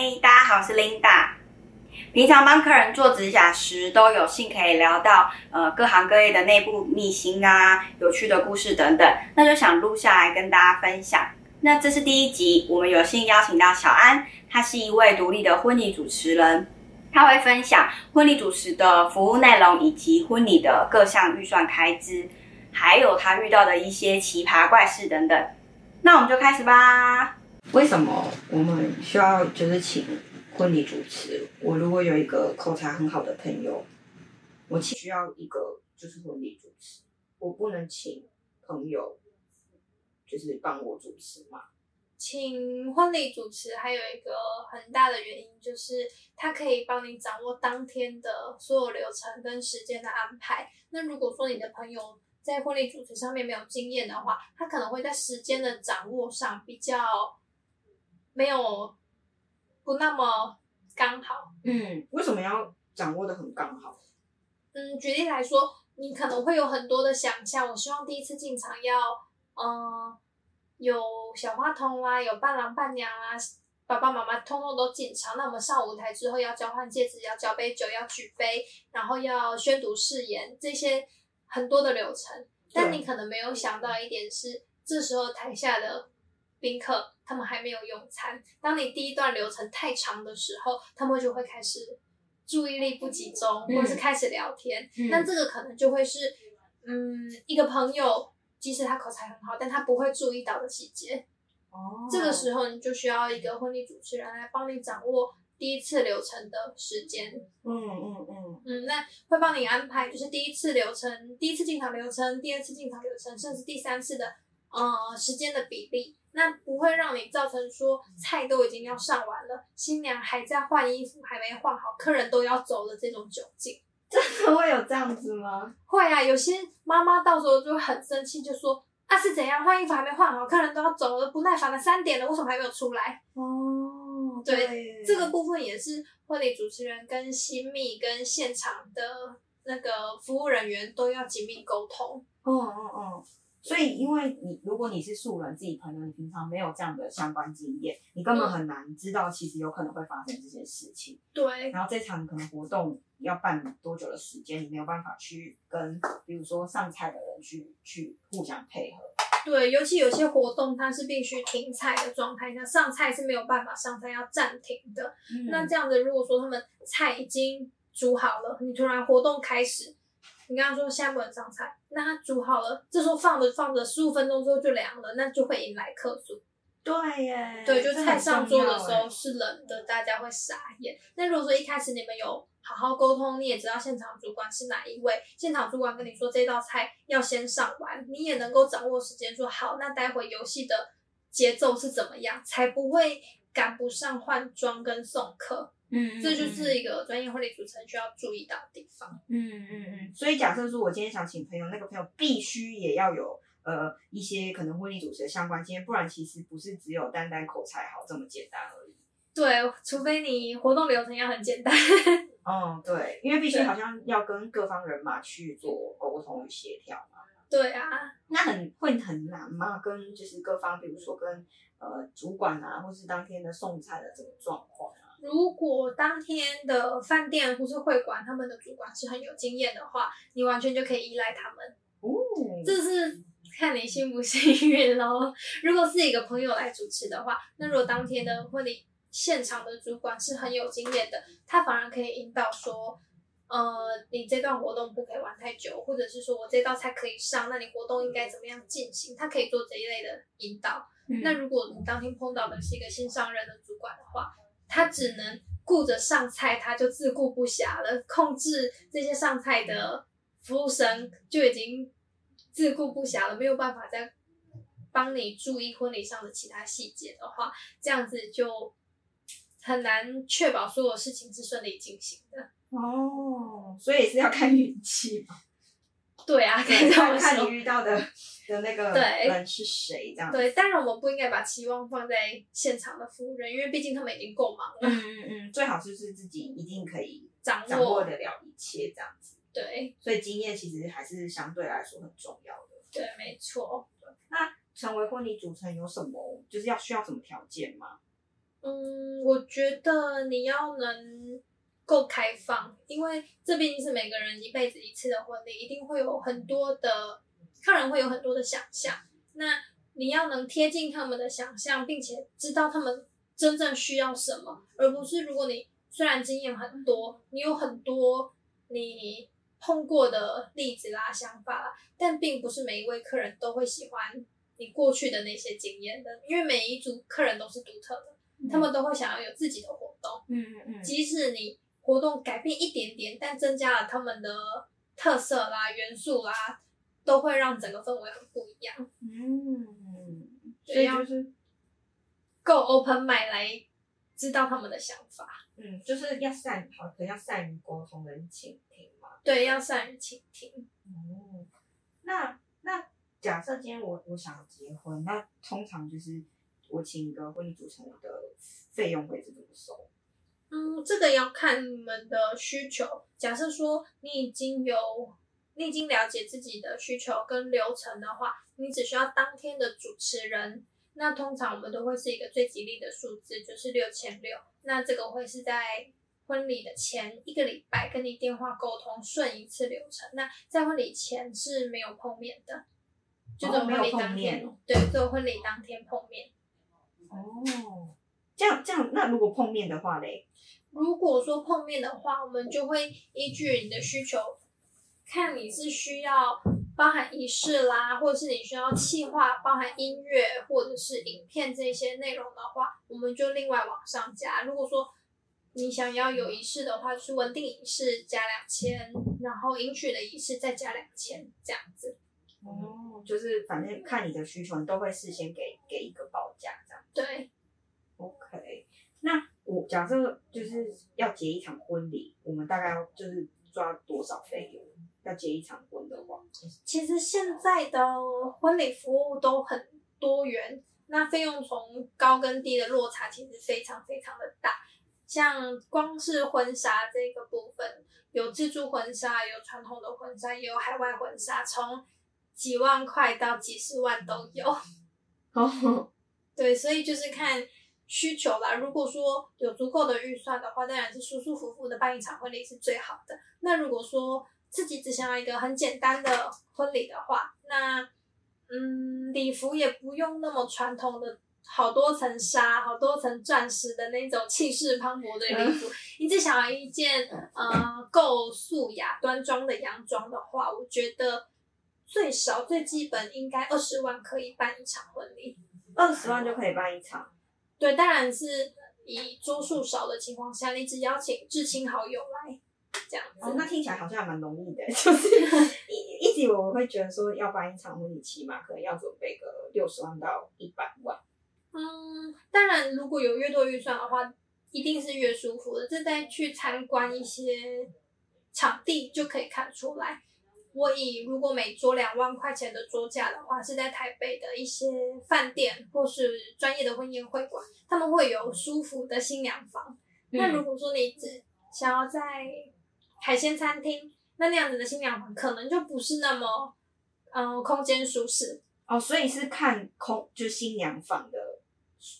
嗨，大家好，我是 Linda。平常帮客人做指甲时，都有幸可以聊到呃各行各业的内部秘辛啊、有趣的故事等等，那就想录下来跟大家分享。那这是第一集，我们有幸邀请到小安，她是一位独立的婚礼主持人，她会分享婚礼主持的服务内容以及婚礼的各项预算开支，还有她遇到的一些奇葩怪事等等。那我们就开始吧。为什么我们需要就是请婚礼主持？我如果有一个口才很好的朋友，我需要一个就是婚礼主持，我不能请朋友就是帮我主持嘛？请婚礼主持还有一个很大的原因就是，他可以帮你掌握当天的所有流程跟时间的安排。那如果说你的朋友在婚礼主持上面没有经验的话，他可能会在时间的掌握上比较。没有不那么刚好。嗯，为什么要掌握的很刚好？嗯，举例来说，你可能会有很多的想象。我希望第一次进场要，嗯，有小花童啦，有伴郎伴娘啦，爸爸妈妈通通都进场。那我们上舞台之后要交换戒指，要交杯酒，要举杯，然后要宣读誓言，这些很多的流程。但你可能没有想到一点是，这时候台下的宾客。他们还没有用餐。当你第一段流程太长的时候，他们就会开始注意力不集中，或者是开始聊天。嗯、那这个可能就会是，嗯，一个朋友，即使他口才很好，但他不会注意到的细节。哦。这个时候你就需要一个婚礼主持人来帮你掌握第一次流程的时间。嗯嗯嗯。嗯，那会帮你安排，就是第一次流程、第一次进场流程、第二次进场流程，甚至第三次的，呃，时间的比例。那不会让你造成说菜都已经要上完了，新娘还在换衣服还没换好，客人都要走了这种窘境，真的会有这样子吗？会啊，有些妈妈到时候就很生气，就说啊是怎样换衣服还没换好，客人都要走了，不耐烦了，三点了，为什么还没有出来？哦，对，对这个部分也是婚礼主持人跟新密跟现场的那个服务人员都要紧密沟通。嗯嗯嗯。所以，因为你如果你是素人，自己可能你平常没有这样的相关经验，你根本很难知道其实有可能会发生这些事情。对。然后这场可能活动要办多久的时间，你没有办法去跟，比如说上菜的人去去互相配合。对，尤其有些活动它是必须停菜的状态下，上菜是没有办法上菜，要暂停的。嗯。那这样子，如果说他们菜已经煮好了，你突然活动开始。你刚刚说现在不能上菜，那它煮好了，这时候放着放着，十五分钟之后就凉了，那就会引来客诉。对耶，对，就菜上桌的时候是冷的，大家会傻眼。那如果说一开始你们有好好沟通，你也知道现场主管是哪一位，现场主管跟你说这道菜要先上完，你也能够掌握时间，说好，那待会游戏的节奏是怎么样，才不会赶不上换装跟送客。嗯，这就是一个专业婚礼主持人需要注意到的地方。嗯嗯嗯。所以假设说，我今天想请朋友，那个朋友必须也要有呃一些可能婚礼主持的相关经验，不然其实不是只有单单口才好这么简单而已。对，除非你活动流程要很简单。嗯，对，因为必须好像要跟各方人马去做沟通与协调嘛。对啊。那很会很难吗？跟就是各方，比如说跟呃主管啊，或是当天的送餐的这个状况。如果当天的饭店或是会馆，他们的主管是很有经验的话，你完全就可以依赖他们。哦，这是看你幸不幸运咯。如果是一个朋友来主持的话，那如果当天的婚礼现场的主管是很有经验的，他反而可以引导说，呃，你这段活动不可以玩太久，或者是说我这道菜可以上，那你活动应该怎么样进行？他可以做这一类的引导。嗯。那如果你当天碰到的是一个新上任的主管的话，他只能顾着上菜，他就自顾不暇了。控制这些上菜的服务生就已经自顾不暇了，没有办法再帮你注意婚礼上的其他细节的话，这样子就很难确保所有事情是顺利进行的。哦，所以是要看运气吧。对啊，看看你遇到的的那个人是谁这样子。对，当然我们不应该把期望放在现场的服务人，因为毕竟他们已经够忙了。嗯嗯嗯，最好就是自己一定可以掌握掌握得了一切这样子。对，所以经验其实还是相对来说很重要的。对，没错。那成为婚礼主持人有什么就是要需要什么条件吗？嗯，我觉得你要能够开放，因为这毕竟是每个人一辈子一次的婚礼，一定会有很多的客人会有很多的想象。那你要能贴近他们的想象，并且知道他们真正需要什么，而不是如果你虽然经验很多，你有很多你碰过的例子啦、想法啦，但并不是每一位客人都会喜欢你过去的那些经验的，因为每一组客人都是独特的，嗯、他们都会想要有自己的活动。嗯嗯嗯。即使你活动改变一点点，但增加了他们的特色啦、元素啦，都会让整个氛围很不一样。嗯，所以就是够 open mind 来知道他们的想法。嗯，就是要善好，可能要善于沟通跟倾听嘛。对，要善于倾听。哦，那那假设今天我我想结婚，那通常就是我请一个婚礼主持人的费用会是怎么收？嗯，这个要看你们的需求。假设说你已经有，你已经了解自己的需求跟流程的话，你只需要当天的主持人。那通常我们都会是一个最吉利的数字，就是六千六。那这个会是在婚礼的前一个礼拜跟你电话沟通顺一次流程。那在婚礼前是没有碰面的，就这种婚礼当天，哦、对，只有婚礼当天碰面。哦，这样这样，那如果碰面的话嘞？如果说碰面的话，我们就会依据你的需求，看你是需要。包含仪式啦，或者是你需要气划，包含音乐或者是影片这些内容的话，我们就另外往上加。如果说你想要有仪式的话，就是稳定仪式加两千，然后迎娶的仪式再加两千，这样子。哦，就是反正看你的需求，你都会事先给给一个报价，这样。对。我假设就是要结一场婚礼，我们大概要就是抓多少费用？要结一场婚的话，其实现在的婚礼服务都很多元，那费用从高跟低的落差其实非常非常的大。像光是婚纱这个部分，有自助婚纱，有传统的婚纱，也有海外婚纱，从几万块到几十万都有。哦，对，所以就是看需求啦。如果说有足够的预算的话，当然是舒舒服服的办一场婚礼是最好的。那如果说自己只想要一个很简单的婚礼的话，那嗯，礼服也不用那么传统的，好多层纱、好多层钻石的那种气势磅礴的礼服。你只想要一件呃够素雅端庄的洋装的话，我觉得最少最基本应该二十万可以办一场婚礼。二十万就可以办一场？对，当然是以桌数少的情况下，你只邀请至亲好友来。这样子，哦，那听起来好像还蛮容易的，就是一一直我会觉得说要办一场婚礼，起码可能要准备个六十万到一百万。嗯，当然如果有越多预算的话，一定是越舒服的。这再去参观一些场地就可以看出来。我以如果每桌两万块钱的桌价的话，是在台北的一些饭店或是专业的婚宴会馆，他们会有舒服的新娘房。嗯、那如果说你只想要在海鲜餐厅，那那样子的新娘房可能就不是那么，嗯、呃，空间舒适哦。所以是看空，就新娘房的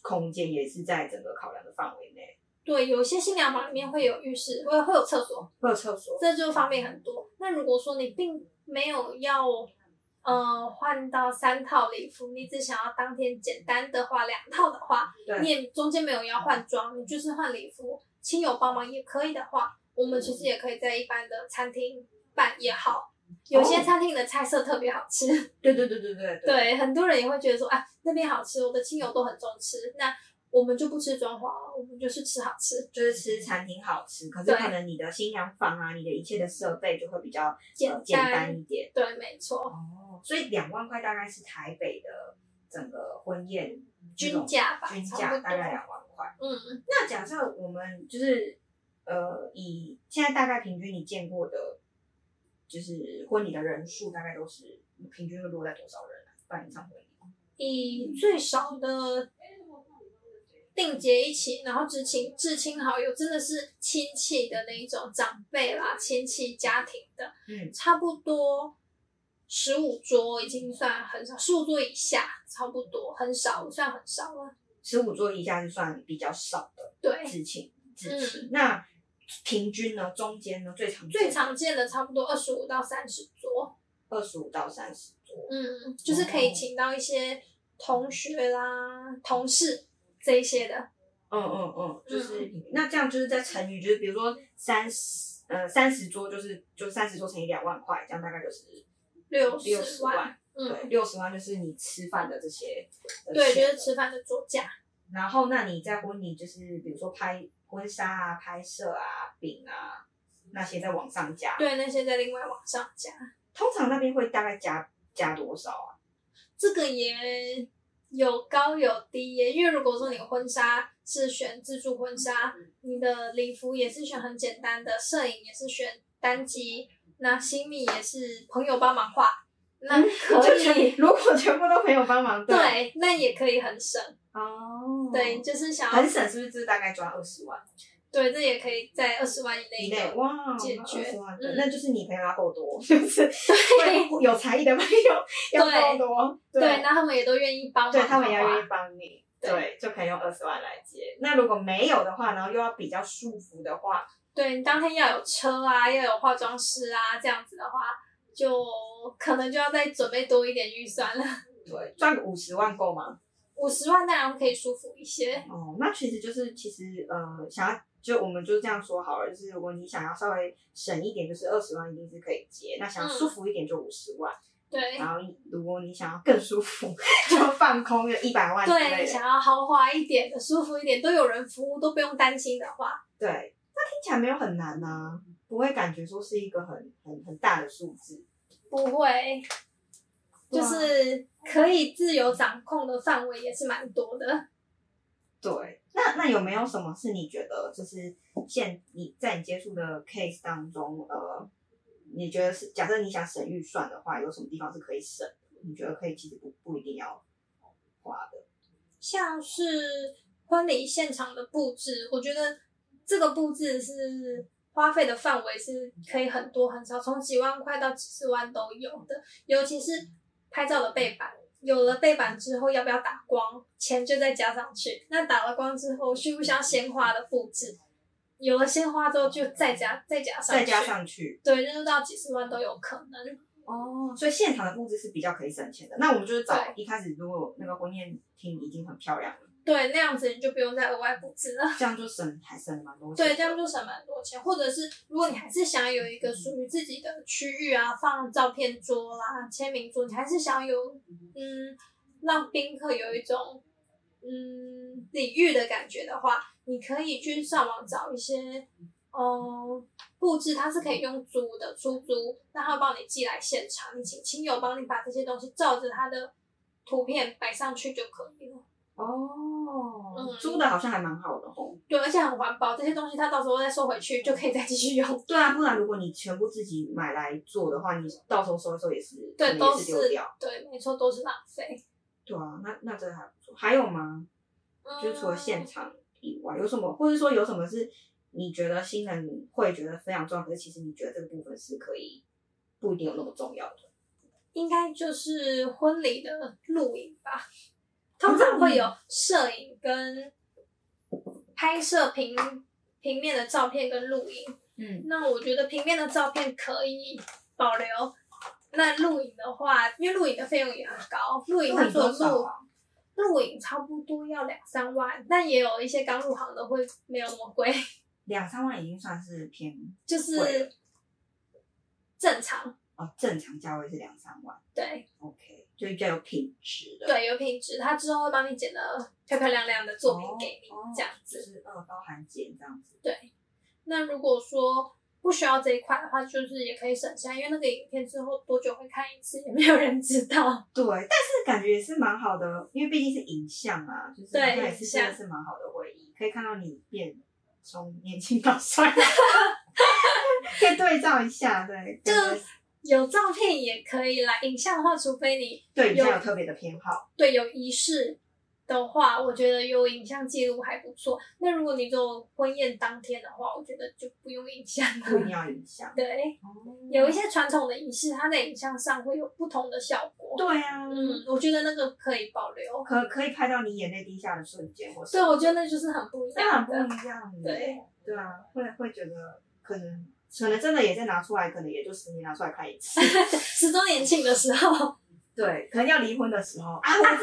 空间也是在整个考量的范围内。对，有些新娘房里面会有浴室，会会有厕所，会有厕所，这就方便很多。那如果说你并没有要，呃，换到三套礼服，你只想要当天简单的话两套的话，你也中间没有要换装，你就是换礼服，亲友帮忙也可以的话。我们其实也可以在一般的餐厅办也好，有些餐厅的菜色特别好吃。对对对对对对，很多人也会觉得说，啊，那边好吃，我的亲友都很重视，那我们就不吃装潢，我们就是吃好吃，就是吃餐厅好吃。可是可能你的新娘房啊，你的一切的设备就会比较简单，简单一点。对，没错。哦，所以两万块大概是台北的整个婚宴均价吧，均价大概两万块。嗯，那假设我们就是。呃，以现在大概平均你见过的，就是婚礼的人数，大概都是平均会落在多少人啊？办一场婚礼，以最少的定结一起，然后至亲至亲好友，真的是亲戚的那一种长辈啦，亲戚家庭的，嗯，差不多十五桌已经算很少，十五桌以下差不多很少，算很少了。十五桌以下就算比较少的。对至亲至亲。那平均呢？中间呢？最常最常见的差不多二十五到三十桌。二十五到三十桌，嗯，就是可以请到一些同学啦、哦、同事这一些的。嗯嗯嗯，就是、嗯、那这样就是在乘以，就是比如说三十呃三十桌，就是就三十桌乘以两万块，这样大概就是六六十万。嗯，对，六十万就是你吃饭的这些的。对，就是吃饭的桌价。然后，那你在婚礼就是比如说拍婚纱啊、拍摄啊、饼啊那些再往上加。对，那些再另外往上加。通常那边会大概加加多少啊？这个也有高有低耶，因为如果说你婚纱是选自助婚纱，你的礼服也是选很简单的，摄影也是选单机，那新密也是朋友帮忙画，那可以。如果全部都朋友帮忙，对，对，那也可以很省哦。对，就是想要很省，是不是？这大概赚二十万。对，这也可以在二十万以内，以内哇，解决。嗯，那就是你朋友要够多，就是对有才艺的朋友要够多，对，对，那他们也都愿意帮，对他们也要愿意帮你，对，对就可以用二十万来接。那如果没有的话，然后又要比较舒服的话，对你当天要有车啊，要有化妆师啊，这样子的话，就可能就要再准备多一点预算了。对，赚个五十万够吗？五十万当然可以舒服一些。哦，那其实就是其实呃，想要。就我们就这样说好了，就是如果你想要稍微省一点，就是二十万一定是可以接。那想要舒服一点就五十万。嗯。对。然后如果你想要更舒服，就放空个一百万。对，想要豪华一点的、舒服一点，都有人服务，都不用担心的话。对，那听起来没有很难啊，不会感觉说是一个很很很大的数字。不会，就是可以自由掌控的范围也是蛮多的。对。那那有没有什么是你觉得就是现你在你接触的 case 当中，呃，你觉得是假设你想省预算的话，有什么地方是可以省？你觉得可以，其实不不一定要花的。像是婚礼现场的布置，我觉得这个布置是花费的范围是可以很多很少，从几万块到几十万都有的，尤其是拍照的背板。有了背板之后，要不要打光？钱就再加上去。那打了光之后，需不需要鲜花的布置？有了鲜花之后，就再加再加上去。再加上去。对，就是到几十万都有可能。哦，所以现场的布置是比较可以省钱的。那我们就是找一开始，如果那个婚宴厅已经很漂亮了。对，那样子你就不用再额外布置了，这样就省还省蛮多钱。对，这样就省蛮多钱。或者是如果你还是想有一个属于自己的区域啊，放照片桌啦、签名桌，你还是想有嗯，让宾客有一种嗯礼遇的感觉的话，你可以去上网找一些嗯布置，它是可以用租的，出租，那他会帮你寄来现场，你请亲友帮你把这些东西照着他的图片摆上去就可以了。哦，嗯、租的好像还蛮好的哦。对，而且很环保，这些东西它到时候再收回去就可以再继续用。对啊，不然如果你全部自己买来做的话，你到时候收一收也是，对，都是丢掉。对，没错，都是浪费。对啊，那那真的还不错。还有吗？嗯、就是除了现场以外，有什么，或者说有什么是你觉得新人会觉得非常重要，可是其实你觉得这个部分是可以不一定有那么重要的？应该就是婚礼的录影吧。通常会有摄影跟拍摄平平面的照片跟录影。嗯，那我觉得平面的照片可以保留。那录影的话，因为录影的费用也很高，录影他说录录影差不多要两三万，但也有一些刚入行的会没有那么贵。两三万已经算是偏就是正常哦，正常价位是两三万。对，OK。就比较有品质的，对，有品质。他之后会帮你剪的漂漂亮亮的作品给你，哦、这样子。就是呃，包含剪这样子。对。那如果说不需要这一块的话，就是也可以省下，因为那个影片之后多久会看一次，也没有人知道。对，但是感觉也是蛮好的，因为毕竟是影像啊，就是那也是真的是蛮好的回忆，可以看到你变从年轻到帅，可以对照一下，对。就。有照片也可以啦，影像的话，除非你对影像有特别的偏好，对，有仪式的话，我觉得有影像记录还不错。那如果你做婚宴当天的话，我觉得就不用影像了。不一定要影像。对，有一些传统的仪式，它在影像上会有不同的效果。对啊，嗯，我觉得那个可以保留，可可以拍到你眼泪滴下的瞬间，或是对，我觉得那就是很不一样，很不一样。对，对啊，会会觉得可能可能真的也在拿出来，可能也就十年拿出来看一次，十周年庆的时候。对，可能要离婚的时候。啊，我知道，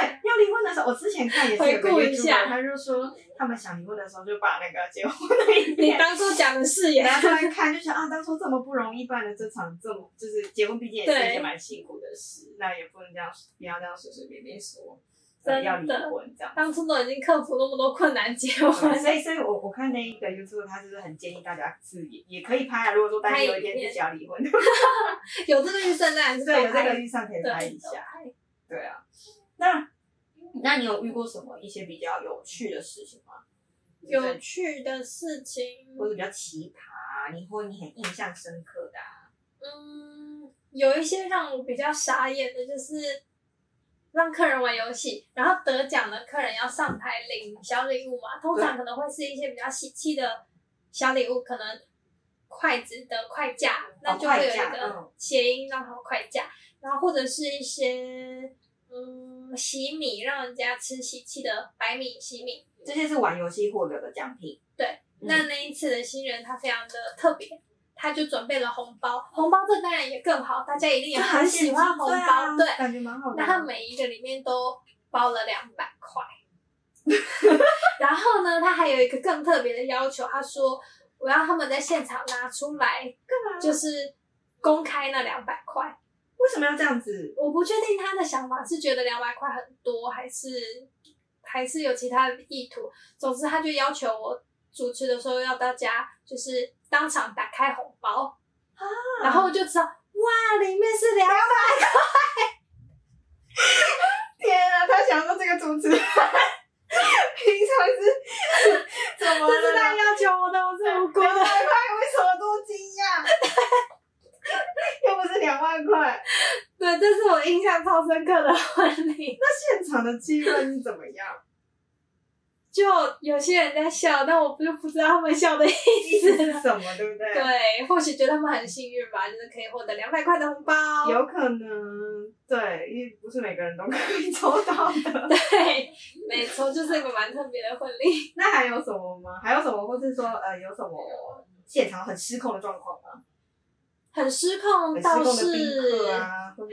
对，要离婚的时候，我之前看也是有个 YouTuber，他就说他们想离婚的时候，就把那个结婚的一你当初讲的誓言。拿出来看，就想啊，当初这么不容易办的这场，这么就是结婚，毕竟也是一件蛮辛苦的事，那也不能这样，不要这样随随便便说。真的要离婚这样，当初都已经克服那么多困难结婚，所以所以我我看那一个 YouTube，他就是很建议大家是也也可以拍啊。如果说大家有一天自己要离婚，有这个预算当然是对，有这个预算可以拍一下。对，对啊，那那你有遇过什么一些比较有趣的事情吗？有趣的事情，或者比较奇葩，你或你很印象深刻的啊？嗯，有一些让我比较傻眼的，就是。让客人玩游戏，然后得奖的客人要上台领小礼物嘛。通常可能会是一些比较喜气的小礼物，可能筷子的筷架，那就会有一个谐音让他们筷架。然后或者是一些嗯洗米，让人家吃喜气的白米洗米。这些是玩游戏获得的奖品。对，嗯、那那一次的新人他非常的特别。他就准备了红包，红包这当然也更好，大家一定也很喜欢红包，对，感觉蛮好的。然后每一个里面都包了两百块，然后呢，他还有一个更特别的要求，他说我要他们在现场拿出来干嘛？就是公开那两百块。为什么要这样子？我不确定他的想法是觉得两百块很多，还是还是有其他的意图。总之，他就要求我主持的时候要大家就是。当场打开红包，啊、然后我就知道，哇，里面是两百块！天啊，他想说这个主持人，平常是 怎么？这是他要求我的，我是无辜的。两百块为什么都惊讶？又不是两万块。对，这是我印象超深刻的婚礼。那现场的气氛是怎么样？就有些人在笑，但我不就不知道他们笑的意思 是什么，对不对？对，或许觉得他们很幸运吧，就是可以获得两百块的红包。有可能，对，因为不是每个人都可以抽到的。对，没错，就是一个蛮特别的婚礼。那还有什么吗？还有什么，或是说呃，有什么现场很失控的状况吗？很失控倒是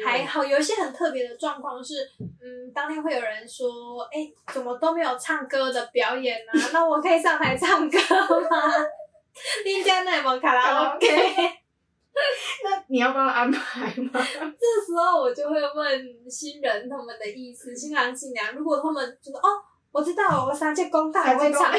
还好，有一些很特别的状况是，嗯，当天会有人说，哎、欸，怎么都没有唱歌的表演呢、啊？那我可以上台唱歌吗？人家那有卡拉 OK？那你要帮我安排吗？这时候我就会问新人他们的意思，新郎新娘，如果他们就说，哦，我知道，我三姐公会唱，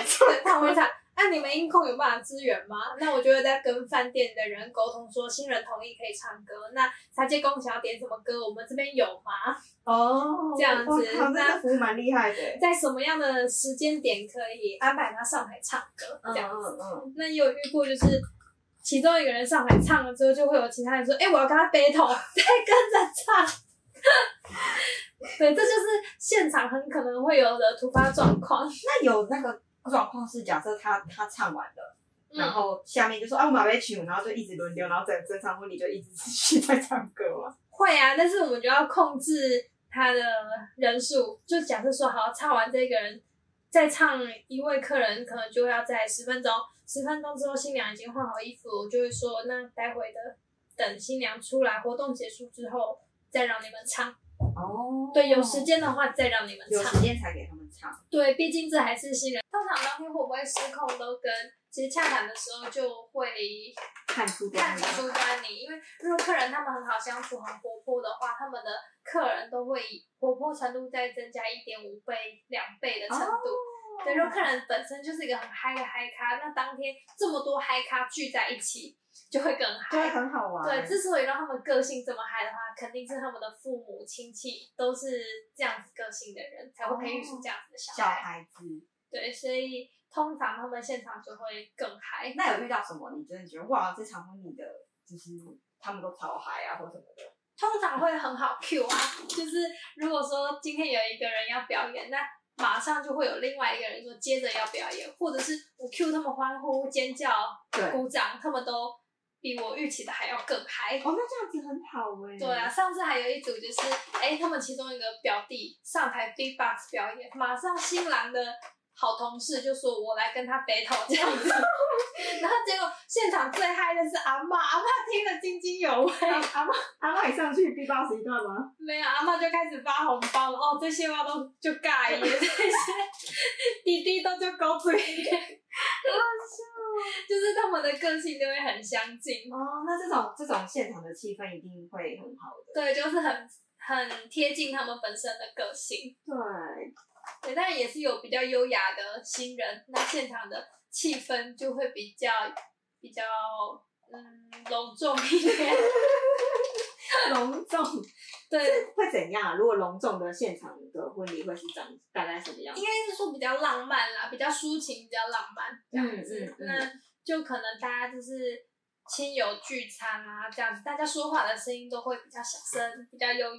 他会唱。那、啊、你们音控有办法支援吗？那我就会在跟饭店的人沟通，说新人同意可以唱歌。那茶接工想要点什么歌，我们这边有吗？哦，这样子，那服务蛮厉害的。在什么样的时间点可以安排他上台唱歌？这样子。嗯嗯嗯、那也有遇过，就是其中一个人上台唱了之后，就会有其他人说：“哎、欸，我要跟他 battle，再跟着唱。”对，这就是现场很可能会有的突发状况。那有那个。状况是假设他他唱完了，嗯、然后下面就说啊我马尾曲，然后就一直轮流，然后整整场婚礼就一直持续在唱歌嘛。会啊，但是我们就要控制他的人数，就假设说好唱完这个人，再唱一位客人，可能就要在十分钟，十分钟之后新娘已经换好衣服，我就会说那待会的等新娘出来，活动结束之后再让你们唱。哦，对，有时间的话再让你们唱，有时间才给他们唱。对，毕竟这还是新人。通常当天会不会失控，都跟其实洽谈的时候就会看出看出端倪。因为如果客人他们很好相处、很活泼的话，他们的客人都会以活泼程度再增加一点五倍、两倍的程度。哦、对，如果客人本身就是一个很嗨的嗨咖，那当天这么多嗨咖聚在一起。就会更嗨，对，很好玩。对，之所以让他们个性这么嗨的话，肯定是他们的父母亲戚都是这样子个性的人，才会培育出这样子的小孩。小孩子。对，所以通常他们现场就会更嗨。那有遇到什么？你真的觉得哇，这场婚礼的，就是他们都超嗨啊，或什么的？通常会很好 cue 啊，就是如果说今天有一个人要表演，那马上就会有另外一个人说接着要表演，或者是我 cue 他们欢呼、尖叫、鼓掌，他们都。比我预期的还要更嗨哦，那这样子很好哎。对啊，上次还有一组就是，哎、欸，他们其中一个表弟上台 big box 表演，马上新郎的好同事就说：“我来跟他 battle 这样子。”然后结果现场最嗨的是阿妈，阿妈听得津津有味。阿妈，阿妈也上去 big box 一段吗？没有，阿妈就开始发红包了。哦，这些话都就尬耶，这些 弟弟都就狗嘴。就是他们的个性都会很相近哦。那这种这种现场的气氛一定会很好的。对，就是很很贴近他们本身的个性。对，对，但也是有比较优雅的新人，那现场的气氛就会比较比较嗯隆重一点。隆重。对，会怎样？如果隆重的现场的婚礼会是长大概什么样？应该是说比较浪漫啦，比较抒情，比较浪漫这样子。嗯嗯嗯、那就可能大家就是亲友聚餐啊，这样子，大家说话的声音都会比较小声，比较优